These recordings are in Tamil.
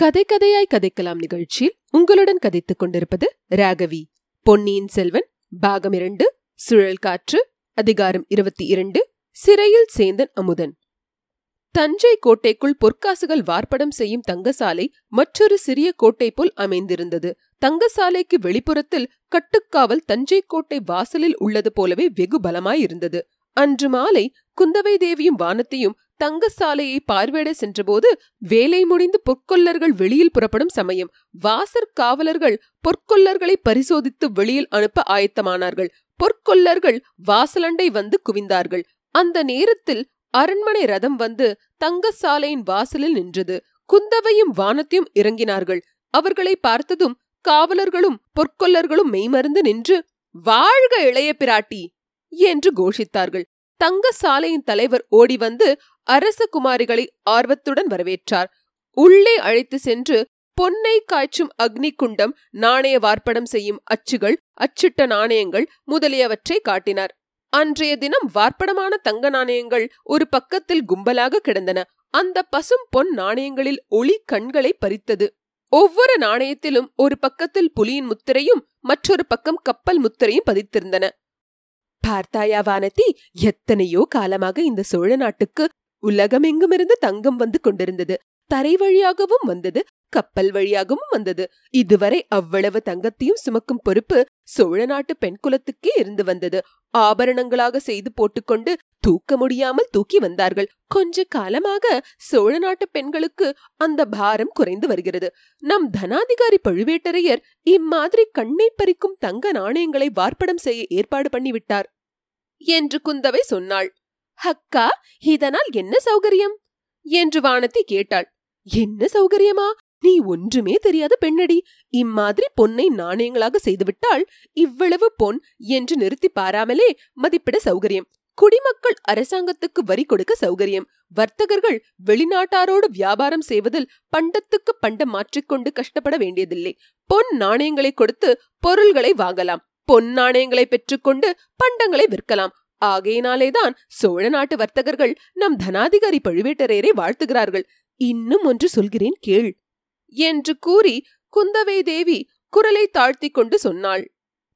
கதை கதையாய் கதைக்கலாம் நிகழ்ச்சியில் உங்களுடன் கதைத்துக் கொண்டிருப்பது ராகவி. பொன்னியின் செல்வன் பாகம் இரண்டு சுழல் காற்று அதிகாரம் இருபத்தி இரண்டு சிறையில் சேந்தன் அமுதன். தஞ்சை கோட்டைக்குள் பொற்காசுகள் வார்ப்படம் செய்யும் தங்கசாலை மற்றொரு சிறிய கோட்டை போல் அமைந்திருந்தது. தங்கசாலைக்கு வெளிப்புறத்தில் கட்டுக்காவல் தஞ்சை கோட்டை வாசலில் உள்ளது போலவே வெகு பலமாயிருந்தது அன்று மாலை குந்தவை தேவியும் வானத்தையும் தங்கசாலையை பார்வையிட சென்றபோது வேலை முடிந்து பொற்கொல்லர்கள் வெளியில் புறப்படும் சமயம் வாசற் காவலர்கள் பொற்கொல்லர்களை பரிசோதித்து வெளியில் அனுப்ப ஆயத்தமானார்கள். பொற்கொல்லர்கள் வாசலண்டை வந்து குவிந்தார்கள். அந்த நேரத்தில் அரண்மனை ரதம் வந்து தங்கசாலையின் வாசலில் நின்றது. குந்தவையும் வானத்தையும் இறங்கினார்கள். அவர்களை பார்த்ததும் காவலர்களும் பொற்கொல்லர்களும் மெய்மறந்து நின்று வாழ்க இளைய பிராட்டி! என்று கோஷித்தார்கள். தங்க சாலையின் தலைவர் ஓடி வந்து அரச குமாரிகளை ஆர்வத்துடன் வரவேற்றார். உள்ளே அழைத்து சென்று பொன்னை காய்ச்சும் அக்னி குண்டம் நாணய வார்ப்படம் செய்யும் அச்சுகள் அச்சிட்ட நாணயங்கள் முதலியவற்றை காட்டினார். அன்றைய தினம் வார்ப்படமான தங்க நாணயங்கள் ஒரு பக்கத்தில் கும்பலாக கிடந்தன. அந்த பசும் பொன் நாணயங்களில் ஒளி கண்களை பறித்தது. ஒவ்வொரு நாணயத்திலும் ஒரு பக்கத்தில் புலியின் முத்திரையும் மற்றொரு பக்கம் கப்பல் முத்திரையும் பதித்திருந்தன. பார்த்தாயா வானதி எத்தனையோ காலமாக இந்த சோழ நாட்டுக்கு உலகமெங்குமிருந்து தங்கம் வந்து கொண்டிருந்தது. தரை வழியாகவும் வந்தது. கப்பல் வழியாகவும் வந்தது. இதுவரை அவ்வளவு தங்கத்தையும் சுமக்கும் பொறுப்பு சோழ நாட்டு பெண் குலத்துக்கே இருந்து வந்தது. ஆபரணங்களாக செய்து போட்டுக்கொண்டு தூக்க முடியாமல் தூக்கி வந்தார்கள். கொஞ்ச காலமாக சோழ நாட்டு பெண்களுக்கு அந்த பாரம் குறைந்து வருகிறது. நம் தனாதிகாரி பழுவேட்டரையர் இம்மாதிரி கண்ணை பறிக்கும் தங்க நாணயங்களை வார்ப்படம் செய்ய ஏற்பாடு பண்ணிவிட்டார் என்று குந்தவை சொன்னாள். அக்கா இதனால் என்ன சௌகரியம்? என்று வானத்தி கேட்டாள். என்ன சௌகரியமா? நீ ஒன்றுமே தெரியாத பெண்ணடி. இம்மாதிரி பொன்னை நாணயங்களாக செய்துவிட்டால் இவ்வளவு பொன் என்று நிறுத்தி பாராமலே மதிப்பிட சௌகரியம். குடிமக்கள் அரசாங்கத்துக்கு வரி கொடுக்க சௌகரியம். வர்த்தகர்கள் வெளிநாட்டாரோடு வியாபாரம் செய்வதில் பண்டத்துக்கு பண்டம் மாற்றிக்கொண்டு கஷ்டப்பட வேண்டியதில்லை. பொன் நாணயங்களை கொடுத்து பொருள்களை வாங்கலாம். பொன் நாணயங்களை பெற்றுக்கொண்டு பண்டங்களை விற்கலாம். ஆகையினாலேதான் சோழ நாட்டு வர்த்தகர்கள் நம் தனாதிகாரி பழுவேட்டரையரை வாழ்த்துகிறார்கள். இன்னும் ஒன்று சொல்கிறேன் கேள் என்று கூறி குந்தவை தேவி குரலை தாழ்த்திக் கொண்டு சொன்னாள்.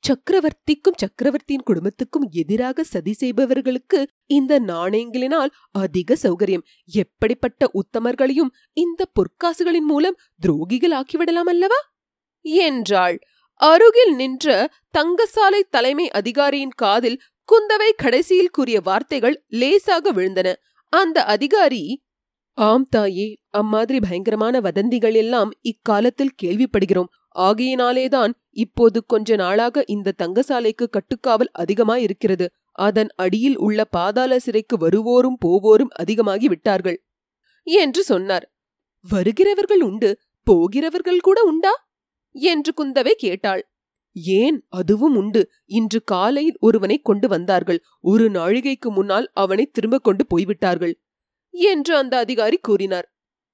சக்கரவர்த்திக்கும் சக்கரவர்த்தியின் குடும்பத்துக்கும் எதிராக சதி செய்பவர்களுக்கு இந்த நாணயங்களினால் அதிக சௌகரியம். எப்படிப்பட்ட உத்தமர்களையும் இந்த பொற்காசுகளின் மூலம் துரோகிகள் ஆக்கிவிடலாம் அல்லவா? என்றாள். அருகில் நின்ற தங்கசாலை தலைமை அதிகாரியின் காதில் குந்தவை கடைசியில் கூறிய வார்த்தைகள் லேசாக விழுந்தன. அந்த அதிகாரி ஆம் தாயே அம்மாதிரி பயங்கரமான வதந்திகள் எல்லாம் இக்காலத்தில் கேள்விப்படுகிறோம். ஆகையினாலேதான் இப்போது கொஞ்ச நாளாக இந்த தங்கசாலைக்கு கட்டுக்காவல் அதிகமாயிருக்கிறது. அதன் அடியில் உள்ள பாதாள சிறைக்கு வருவோரும் போவோரும் அதிகமாகி விட்டார்கள். என்று சொன்னார். வருகிறவர்கள் உண்டு போகிறவர்கள் கூட உண்டா? என்று குந்தவை கேட்டாள். ஏன் அதுவும் உண்டு? இன்று காலையில் ஒருவனை கொண்டு வந்தார்கள். ஒரு நாழிகைக்கு முன்னால் அவனை திரும்ப கொண்டு போய்விட்டார்கள். என்று அந்த அதிகாரி கூறினார்.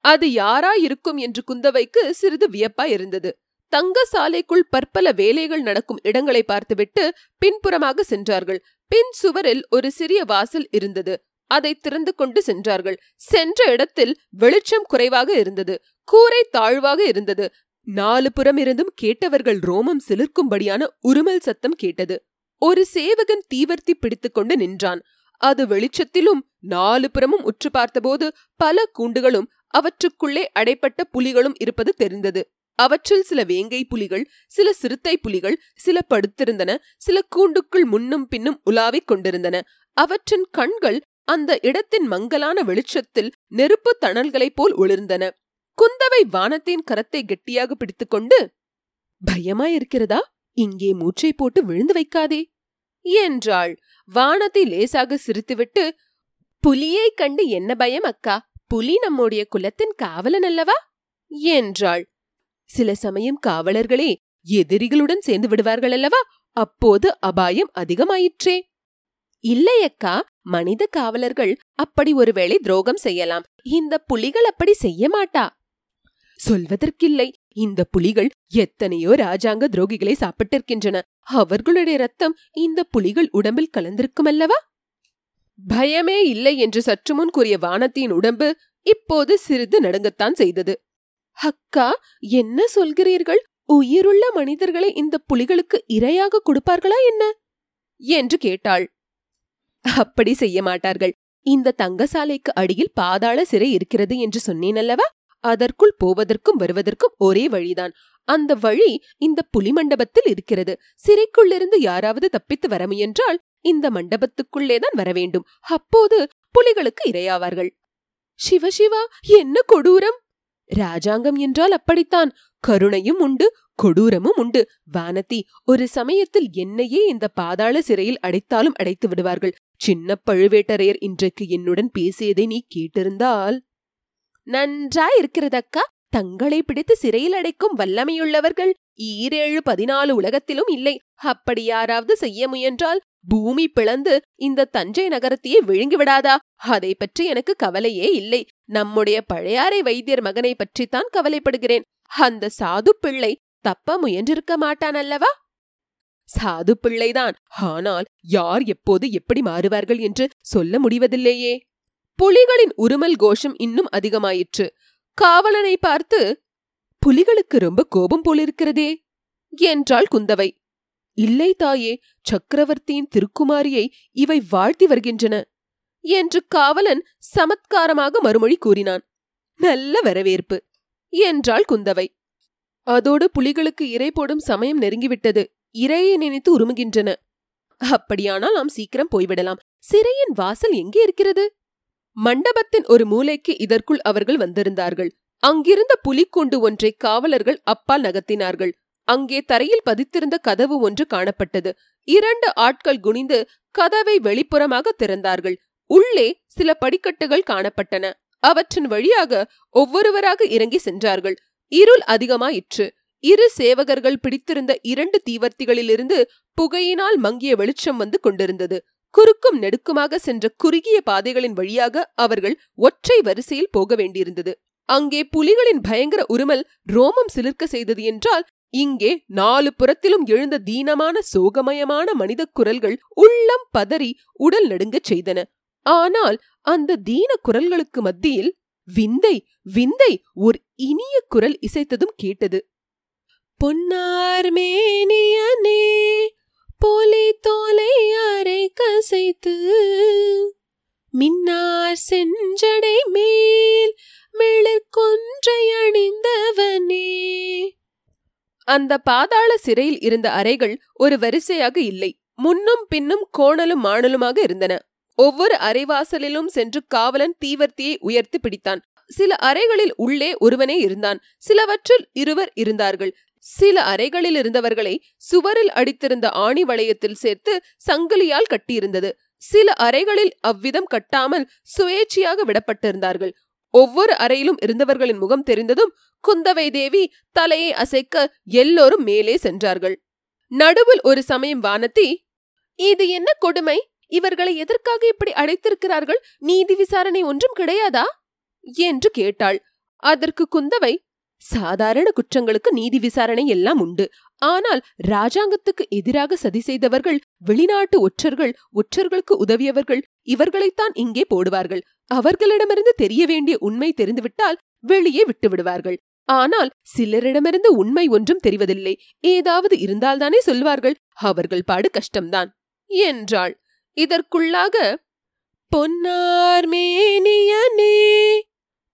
அது யாரா இருக்கும் என்று குந்தவைக்கு சிறிது வியப்பாயிருந்தது தங்க சாலைக்குள் பற்பல வேலைகள் நடக்கும் இடங்களை பார்த்துவிட்டு பின்புறமாக சென்றார்கள். பின் சுவரில் ஒரு சிறிய வாசல் இருந்தது. அதை திறந்து கொண்டு சென்றார்கள். சென்ற இடத்தில் வெளிச்சம் குறைவாக இருந்தது. கூரை தாழ்வாக இருந்தது. நாலு புறமிருந்தும் கேட்டவர்கள் ரோமம் சிலிர்க்கும்படியான உருமல் சத்தம் கேட்டது. ஒரு சேவகன் தீவர்த்தி பிடித்துக்கொண்டு நின்றான். அது வெளிச்சத்திலும் நாலு புறமும் உற்று பார்த்தபோது பல கூண்டுகளும் அவற்றுக்குள்ளே அடைப்பட்ட புலிகளும் இருப்பது தெரிந்தது. அவற்றில் சில வேங்கை புலிகள் சில சிறுத்தை புலிகள் சில படுத்திருந்தன சில கூண்டுக்குள் முன்னும் பின்னும் உலாவிக் கொண்டிருந்தன. அவற்றின் கண்கள் அந்த இடத்தின் மங்கலான வெளிச்சத்தில் நெருப்பு தணல்களைப் போல் ஒளிர்ந்தன. குந்தவை வானத்தின் கரத்தை கெட்டியாக பிடித்துக்கொண்டு பயமாயிருக்கிறதா? இங்கே மூச்சை போட்டு விழுந்து வைக்காதே என்றாள். வானத்தை லேசாக சிரித்துவிட்டு புலியை கண்டு என்ன பயம் அக்கா? புலி நம்முடைய குலத்தின் காவலன் அல்லவா? என்றாள். சில சமயம் காவலர்களே எதிரிகளுடன் சேர்ந்து விடுவார்கள் அல்லவா? அப்போது அபாயம் அதிகமாயிற்றே. இல்லை அக்கா மனித காவலர்கள் அப்படி ஒருவேளை துரோகம் செய்யலாம். இந்த புலிகள் அப்படி செய்ய மாட்டா. சொல்வதற்கில்லை. இந்த புலிகள் எத்தனையோ ராஜாங்க துரோகிகளை சாப்பிட்டிருக்கின்றன. அவர்களுடைய ரத்தம் இந்த புலிகள் உடம்பில் கலந்திருக்குமல்லவா? பயமே இல்லை என்று சற்று முன் கூறிய வானத்தின் உடம்பு இப்போது சிறிது நடுங்கத்தான் செய்தது. அக்கா என்ன சொல்கிறீர்கள்? உயிருள்ள மனிதர்களை இந்த புலிகளுக்கு இரையாக கொடுப்பார்களா என்ன? என்று கேட்டாள். அப்படி செய்ய மாட்டார்கள். இந்த தங்கசாலைக்கு அடியில் பாதாள சிறை இருக்கிறது என்று சொன்னேன் அல்லவா அதற்குள் போவதற்கும் வருவதற்கும் ஒரே வழிதான். அந்த வழி இந்த புலி மண்டபத்தில் இருக்கிறது. சிறைக்குள்ளிருந்து யாராவது தப்பித்து வர முயன்றால் இந்த மண்டபத்துக்குள்ளேதான் வர வேண்டும். அப்போது புலிகளுக்கு இரையாவார்கள். சிவசிவா என்ன கொடூரம்? ராஜாங்கம் என்றால் அப்படித்தான். கருணையும் உண்டு கொடூரமும் உண்டு. வானதி ஒரு சமயத்தில் என்னையே இந்த பாதாள சிறையில் அடைத்தாலும் அடைத்து விடுவார்கள். சின்ன பழுவேட்டரையர் இன்றைக்கு என்னுடன் பேசியதை நீ கேட்டிருந்தால் நன்றாய் இருக்கிறதக்கா தங்களை பிடித்து சிறையில் அடைக்கும் வல்லமையுள்ளவர்கள் ஈரேழு பதினாலு உலகத்திலும் இல்லை. அப்படி யாராவது செய்ய முயன்றால் பூமி பிளந்து இந்த தஞ்சை நகரத்தையே விழுங்கிவிடாதா? அதை பற்றி எனக்கு கவலையே இல்லை. நம்முடைய பழையாறை வைத்தியர் மகனை பற்றித்தான் கவலைப்படுகிறேன். அந்த சாது பிள்ளை தப்ப முயன்றிருக்க மாட்டான் அல்லவா சாது பிள்ளைதான். ஆனால் யார் எப்போது எப்படி மாறுவார்கள் என்று சொல்ல முடிவதில்லையே. புலிகளின் உருமல் கோஷம் இன்னும் அதிகமாயிற்று. காவலனை பார்த்து புலிகளுக்கு ரொம்ப கோபம் போலிருக்கிறதே என்றாள் குந்தவை. இல்லை தாயே சக்கரவர்த்தியின் திருக்குமாரியை இவை வாழ்த்தி வருகின்றன என்று காவலன் சமத்காரமாக மறுமொழி கூறினான். நல்ல வரவேற்பு என்றாள் குந்தவை. அதோடு புலிகளுக்கு இறை போடும் சமயம் நெருங்கிவிட்டது. இரையை நினைத்து உருமுகின்றன. அப்படியானால் நாம் சீக்கிரம் போய்விடலாம். சிறையின் வாசல் எங்கே இருக்கிறது? மண்டபத்தின் ஒரு மூலைக்கு இதற்குள் அவர்கள் வந்திருந்தார்கள். அங்கிருந்த புலிக்கூண்டு ஒன்றை காவலர்கள் அப்பால் நகர்த்தினார்கள். அங்கே தரையில் பதித்திருந்த கதவு ஒன்று காணப்பட்டது. இரண்டு ஆட்கள் குனிந்து கதவை வெளிப்புறமாக திறந்தார்கள். உள்ளே சில படிக்கட்டுகள் காணப்பட்டன. அவற்றின் வழியாக ஒவ்வொருவராக இறங்கி சென்றார்கள். இருள் அதிகமாயிற்று. இரு சேவகர்கள் பிடித்திருந்த இரண்டு தீவர்த்திகளிலிருந்து புகையினால் மங்கிய வெளிச்சம் வந்து கொண்டிருந்தது. குறுக்கும் நெடுக்குமாக சென்ற குறுகிய பாதைகளின் வழியாக அவர்கள் ஒற்றை வரிசையில் போக வேண்டியிருந்தது. அங்கே புலிகளின் பயங்கர உருமல் ரோமம் சிலிர்க்க செய்தது என்றால் இங்கே நாலு புறத்திலும் எழுந்த தீனமான சோகமயமான மனித குரல்கள் உள்ளம் பதறி உடல் நடுங்கச் செய்தன. ஆனால் அந்த தீன குரல்களுக்கு மத்தியில் விந்தை விந்தை! ஒரு இனிய குரல் இசைத்ததும் கேட்டது. பொன்னார் மேனியனே போலி தோலை அரை கசைத்து மின்னார் செஞ்சடை மேல் மிளர்கொன்றை அணிந்தவனே. அந்த பாதாள சிறையில் இருந்த அறைகள் ஒரு வரிசையாக இல்லை. முன்னும் பின்னும் கோணலும் மாணலுமாக இருந்தன. ஒவ்வொரு அறைவாசலிலும் சென்று காவலன் தீவர்த்தியை உயர்த்தி பிடித்தான். சில அறைகளில் உள்ளே ஒருவனே இருந்தான். சிலவற்றில் இருவர் இருந்தார்கள். சில அறைகளில் இருந்தவர்களை சுவரில் அடித்திருந்த ஆணி வளையத்தில் சேர்த்து சங்கிலியால் கட்டியிருந்தது. சில அறைகளில் அவ்விதம் கட்டாமல் சுயேட்சையாக விடப்பட்டிருந்தார்கள். ஒவ்வொரு அறையிலும் இருந்தவர்களின் முகம் தெரிந்ததும் குந்தவை தேவி தலையை அசைக்க எல்லோரும் மேலே சென்றார்கள். நடுவில் ஒரு சமயம் வானத்தி இது என்ன கொடுமை? இவர்களை எதற்காக இப்படி அடைத்திருக்கிறார்கள்? நீதி விசாரணை ஒன்றும் கிடையாதா? என்று கேட்டாள். அதற்கு குந்தவை சாதாரண குற்றங்களுக்கு நீதி விசாரணை எல்லாம் உண்டு. ஆனால் ராஜாங்கத்துக்கு எதிராக சதி செய்தவர்கள் வெளிநாட்டு ஒற்றர்கள் ஒற்றர்களுக்கு உதவியவர்கள் இவர்களைத்தான் இங்கே போடுவார்கள். அவர்களிடமிருந்து தெரிய வேண்டிய உண்மை தெரிந்துவிட்டால் வெளியே விட்டுவிடுவார்கள். ஆனால் சிலரிடமிருந்து உண்மை ஒன்றும் தெரிவதில்லை. ஏதாவது இருந்தால்தானே சொல்வார்கள் அவர்கள் பாடு கஷ்டம்தான். என்றாள். இதற்குள்ளாக பொன்னார் மேனியனே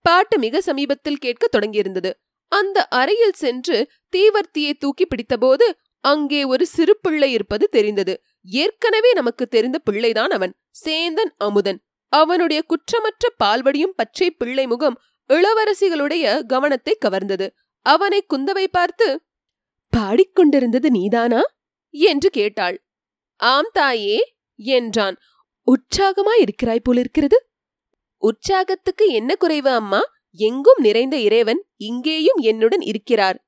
பாட்டு மிக சமீபத்தில் கேட்க தொடங்கியிருந்தது. அந்த அறையில் சென்று தீவர்த்தியை தூக்கி பிடித்தபோது அங்கே ஒரு சிறு பிள்ளை இருப்பது தெரிந்தது. ஏற்கனவே நமக்கு தெரிந்த பிள்ளைதான் அவன். சேந்தன் அமுதன். அவனுடைய குற்றமற்ற பால்வடியும் பச்சை பிள்ளை முகம் இளவரசிகளுடைய கவனத்தை கவர்ந்தது. அவனை குந்தவை பார்த்து பாடிக்கொண்டிருந்தது நீதானா? என்று கேட்டாள். ஆம் தாயே என்றான். உற்சாகமாய் இருக்கிறாய் போலிருக்கிறது. உற்சாகத்துக்கு என்ன குறைவு அம்மா? எங்கும் நிறைந்த இறைவன் இங்கேயும் என்னுடன் இருக்கிறார்.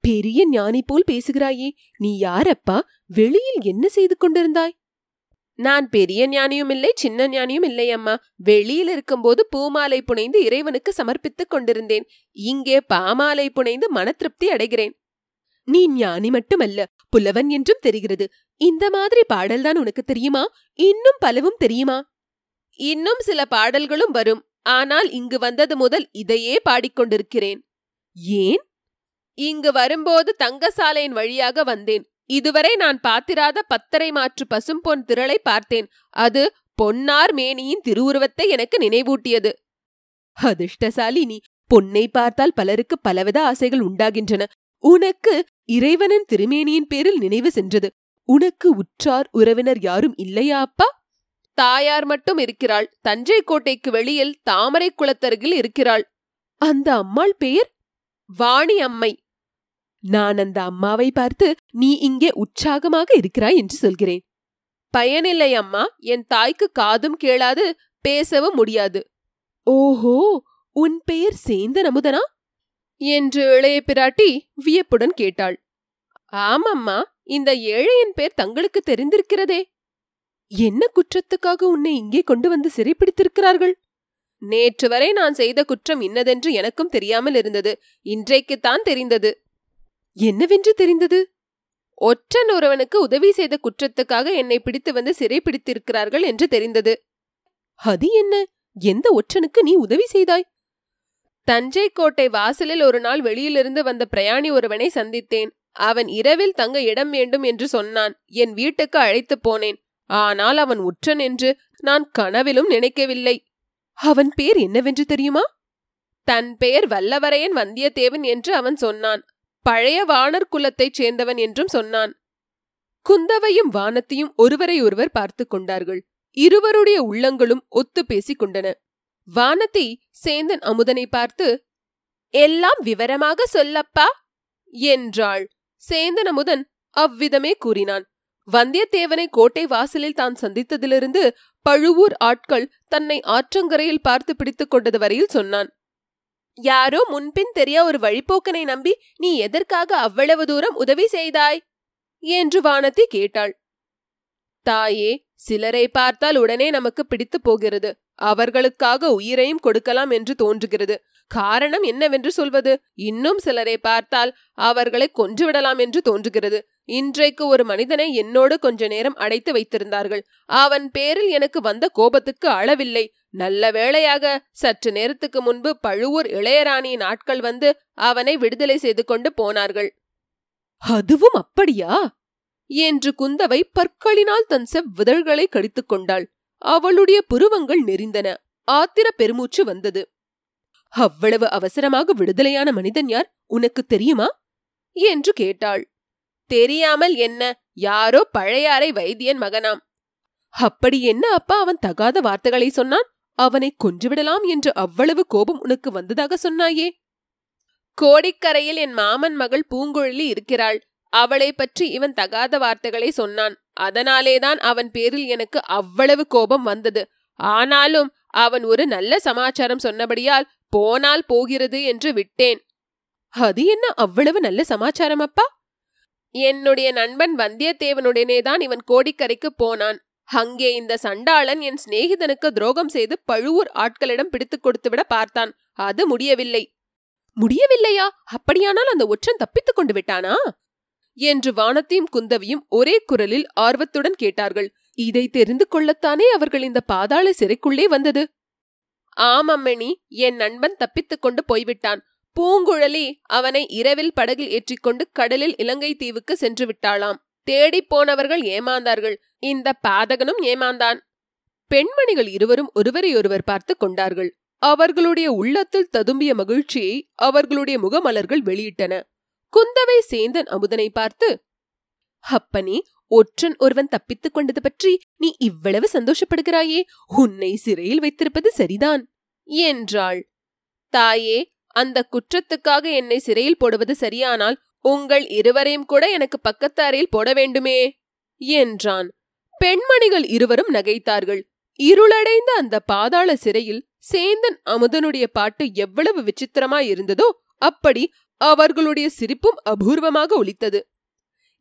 பெரிய ஞானி போல் பேசுகிறாயே நீ யாரப்பா? வெளியில் என்ன செய்து கொண்டிருந்தாய்? நான் பெரிய ஞானியும் இல்லை சின்ன ஞானியும் இல்லை அம்மா. வெளியில் இருக்கும்போது பூமாலை புனைந்து இறைவனுக்கு சமர்ப்பித்துக் கொண்டிருந்தேன். இங்கே பாமாலை புனைந்து மன திருப்தி அடைகிறேன். நீ ஞானி மட்டுமல்ல புலவன் என்றும் தெரிகிறது. இந்த மாதிரி பாடல்தான் உனக்கு தெரியுமா? இன்னும் பலவும் தெரியுமா? இன்னும் சில பாடல்களும் வரும். ஆனால் இங்கு வந்தது முதல் இதையே பாடிக்கொண்டிருக்கிறேன். ஏன்? இங்கு வரும்போது தங்கசாலையின் வழியாக வந்தேன். இதுவரை நான் பார்த்திராத பத்தரை மாற்று பசும்பொன் திரளை பார்த்தேன். அது பொன்னார் மேனியின் திருவுருவத்தை எனக்கு நினைவூட்டியது. அதிர்ஷ்டசாலி நீ! பொன்னை பார்த்தால் பலருக்கு பலவித ஆசைகள் உண்டாகின்றன. உனக்கு இறைவனின் திருமேனியின் பேரில் நினைவு சென்றது. உனக்கு உற்றார் உறவினர் யாரும் இல்லையா அப்பா? தாயார் மட்டும் இருக்கிறாள். தஞ்சை கோட்டைக்கு வெளியில் தாமரை குளத்தருகில் இருக்கிறாள். அந்த அம்மாள் பெயர் வாணி அம்மை. நான் அந்த அம்மாவை பார்த்து நீ இங்கே உற்சாகமாக இருக்கிறாய் என்று சொல்கிறேன். பயனில்லை அம்மா. என் தாய்க்கு காதும் கேளாது பேசவும் முடியாது. ஓஹோ! உன் பெயர் சேந்த நமுதனா? என்று இளைய பிராட்டி வியப்புடன் கேட்டாள். ஆமம்மா. இந்த ஏழையின் பேர் தங்களுக்கு தெரிந்திருக்கிறதே. என்ன குற்றத்துக்காக உன்னை இங்கே கொண்டு வந்து சிறைப்பிடித்திருக்கிறார்கள்? நேற்று வரை நான் செய்த குற்றம் இன்னதென்று எனக்கும் தெரியாமல் இருந்தது. இன்றைக்குத்தான் தெரிந்தது. என்னவென்று தெரிந்தது? ஒற்றன் ஒருவனுக்கு உதவி செய்த குற்றத்துக்காக என்னை பிடித்து வந்து சிறைப்பிடித்திருக்கிறார்கள் என்று தெரிந்தது. அது என்ன? எந்த ஒற்றனுக்கு நீ உதவி செய்தாய்? தஞ்சை கோட்டை வாசலில் ஒரு நாள் வெளியிலிருந்து வந்த பிரயாணி ஒருவனை சந்தித்தேன். அவன் இரவில் தங்க இடம் வேண்டும் என்று சொன்னான். என் வீட்டுக்கு அழைத்துப் போனேன். ஆனால் அவன் உற்றன் என்று நான் கனவிலும் நினைக்கவில்லை. அவன் பேர் என்னவென்று தெரியுமா? தன் பெயர் வல்லவரையன் வந்தியத்தேவன் என்று அவன் சொன்னான். பழைய வானர் குலத்தைச் சேர்ந்தவன் என்றும் சொன்னான். குந்தவையும் வானத்தையும் ஒருவரை ஒருவர் பார்த்து கொண்டார்கள். இருவருடைய உள்ளங்களும் ஒத்து பேசிக் கொண்டன. வானதி சேந்தன் அமுதனை பார்த்து எல்லாம் விவரமாக சொல்லப்பா என்றாள். சேந்தன் அமுதன் அவ்விதமே கூறினான். வந்தியத்தேவனை கோட்டை வாசலில் தான் சந்தித்ததிலிருந்து பழுவூர் ஆட்கள் தன்னை ஆற்றங்கரையில் பார்த்து பிடித்துக் கொண்டது வரையில் சொன்னான். யாரோ முன்பின் தெரிய ஒரு வழிப்போக்கனை நம்பி நீ எதற்காக அவ்வளவு தூரம் உதவி செய்தாய்? என்று வானதி கேட்டாள். தாயே சிலரை பார்த்தால் உடனே நமக்கு பிடித்து போகிறது. அவர்களுக்காக உயிரையும் கொடுக்கலாம் என்று தோன்றுகிறது. காரணம் என்னவென்று சொல்வது? இன்னும் சிலரை பார்த்தால் அவர்களை கொன்றுவிடலாம் என்று தோன்றுகிறது. இன்றைக்கு ஒரு மனிதனை என்னோடு கொஞ்ச நேரம் அடைத்து வைத்திருந்தார்கள். அவன் பேரில் எனக்கு வந்த கோபத்துக்கு அளவில்லை. நல்ல வேளையாக சற்று நேரத்துக்கு முன்பு பழுவூர் இளையராணியின் ஆட்கள் வந்து அவனை விடுதலை செய்து கொண்டு போனார்கள். அதுவும் அப்படியா? என்று குந்தவை பற்களினால் தன் செவ்விதழ்களை கடித்துக் கொண்டாள். அவளுடைய புருவங்கள் நெறிந்தன ஆத்திர பெருமூச்சு வந்தது. அவ்வளவு அவசரமாக விடுதலையான மனிதன் யார்? உனக்கு தெரியுமா? என்று கேட்டாள். தெரியாமல் என்ன? யாரோ பழையாறை வைத்தியன் மகனாம். அப்படி என்ன அப்பா அவன் தகாத வார்த்தைகளை சொன்னான்? அவனை கொன்றுவிடலாம் என்று அவ்வளவு கோபம் உனக்கு வந்ததாக சொன்னாயே? கோடிக்கரையில் என் மாமன் மகள் பூங்குழலி இருக்கிறாள். அவளை பற்றி இவன் தகாத வார்த்தைகளை சொன்னான். அதனாலேதான் அவன் பேரில் எனக்கு அவ்வளவு கோபம் வந்தது. ஆனாலும் அவன் ஒரு நல்ல சமாச்சாரம் சொன்னபடியால் போனால் போகிறது என்று விட்டேன். அது என்ன அவ்வளவு நல்ல சமாச்சாரம் அப்பா? என்னுடைய நண்பன் வந்தியத்தேவனுடனே தான் இவன் கோடிக்கரைக்கு போனான். அங்கே இந்த சண்டாளன் என் சிநேகிதனுக்கு துரோகம் செய்து பழுவூர் ஆட்களிடம் பிடித்துக் கொடுத்துவிட பார்த்தான். அது முடியவில்லை. முடியவில்லையா? அப்படியானால் அந்த ஒற்றன் தப்பித்துக் கொண்டு விட்டானா? என்று வானத்தையும் குந்தவியும் ஒரே குரலில் ஆர்வத்துடன் கேட்டார்கள். இதை தெரிந்து கொள்ளத்தானே அவர்கள் இந்த பாதாள சிறைக்குள்ளே வந்தது? ஆமம்மணி என் நண்பன் தப்பித்துக் கொண்டு போய்விட்டான். பூங்குழலி அவனை இரவில் படகில் ஏற்றிக்கொண்டு கடலில் இலங்கை தீவுக்கு சென்று விட்டாளாம். தேடிப் போனவர்கள் ஏமாந்தார்கள். இந்த பாதகனும் ஏமாந்தான். பெண்மணிகள் இருவரும் ஒருவரையொருவர் பார்த்து கொண்டார்கள். அவர்களுடைய உள்ளத்தில் ததும்பிய மகிழ்ச்சியை அவர்களுடைய முகமலர்கள் வெளியிட்டன. குந்தவை சேந்தன் அமுதனை பார்த்து அப்பனே ஒற்றன் ஒருவன் தப்பித்துக் கொண்டது பற்றி நீ இவ்வளவு சந்தோஷப்படுகிறாயே. உன்னை சிறையில் வைத்திருப்பது சரிதான் என்றாள். தாயே அந்த குற்றத்துக்காக என்னை சிறையில் போடுவது சரியானால் உங்கள் இருவரையும் கூட எனக்கு பக்கத்து அறையில் போட வேண்டுமே என்றான். பெண்மணிகள் இருவரும் நகைத்தார்கள். இருளடைந்த அந்த பாதாள சிறையில் சேந்தன் அமுதனுடைய பாட்டு எவ்வளவு விசித்திரமாய் இருந்ததோ அப்படி அவர்களுடைய சிரிப்பும் அபூர்வமாக ஒலித்தது.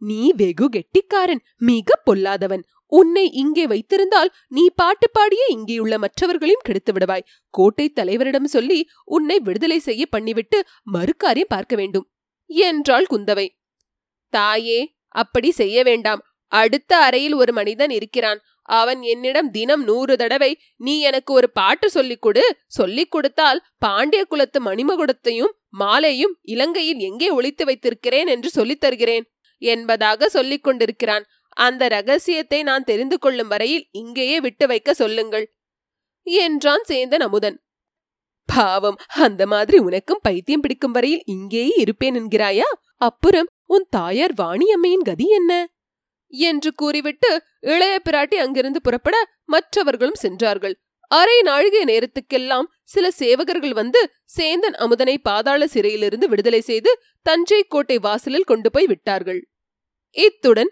நீ வெகு கெட்டிக்காரன் மிக பொல்லாதவன். உன்னை இங்கே வைத்திருந்தால் நீ பாட்டு பாடியே இங்கேயுள்ள மற்றவர்களையும் கெடுத்து விடுவாய். கோட்டை தலைவரிடம் சொல்லி உன்னை விடுதலை செய்ய பண்ணிவிட்டு மறுக்காரியம் பார்க்க வேண்டும். என்றாள் குந்தவை. தாயே அப்படி செய்ய வேண்டாம். அடுத்த அறையில் ஒரு மனிதன் இருக்கிறான். அவன் என்னிடம் தினம் நூறு தடவை நீ எனக்கு ஒரு பாட்டு சொல்லிக் கொடு. சொல்லிக் கொடுத்தால் பாண்டிய குலத்து மணிமகுடத்தையும் மாலையும் இலங்கையில் எங்கே ஒழித்து வைத்திருக்கிறேன் என்று சொல்லித் தருகிறேன் என்பதாக சொல்லிக் கொண்டிருக்கிறான். அந்த ரகசியத்தை நான் தெரிந்து கொள்ளும் வரையில் இங்கேயே விட்டு வைக்க சொல்லுங்கள் என்றான் சேந்தன் அமுதன். பாவம் அந்த மாதிரி உனக்கும் பைத்தியம் பிடிக்கும் வரையில் இங்கேயே இருப்பேன் என்கிறாயா? அப்புறம் உன் தாயார் வாணியம்மையின் கதி என்ன? என்று கூறிவிட்டு இளைய பிராட்டி அங்கிருந்து புறப்பட மற்றவர்களும் சென்றார்கள். அரை நாழிகை நேரத்துக்கெல்லாம் சில சேவகர்கள் வந்து சேந்தன் அமுதனை பாதாள சிறையிலிருந்து விடுதலை செய்து தஞ்சை கோட்டை வாசலில் கொண்டு போய் விட்டார்கள். இத்துடன்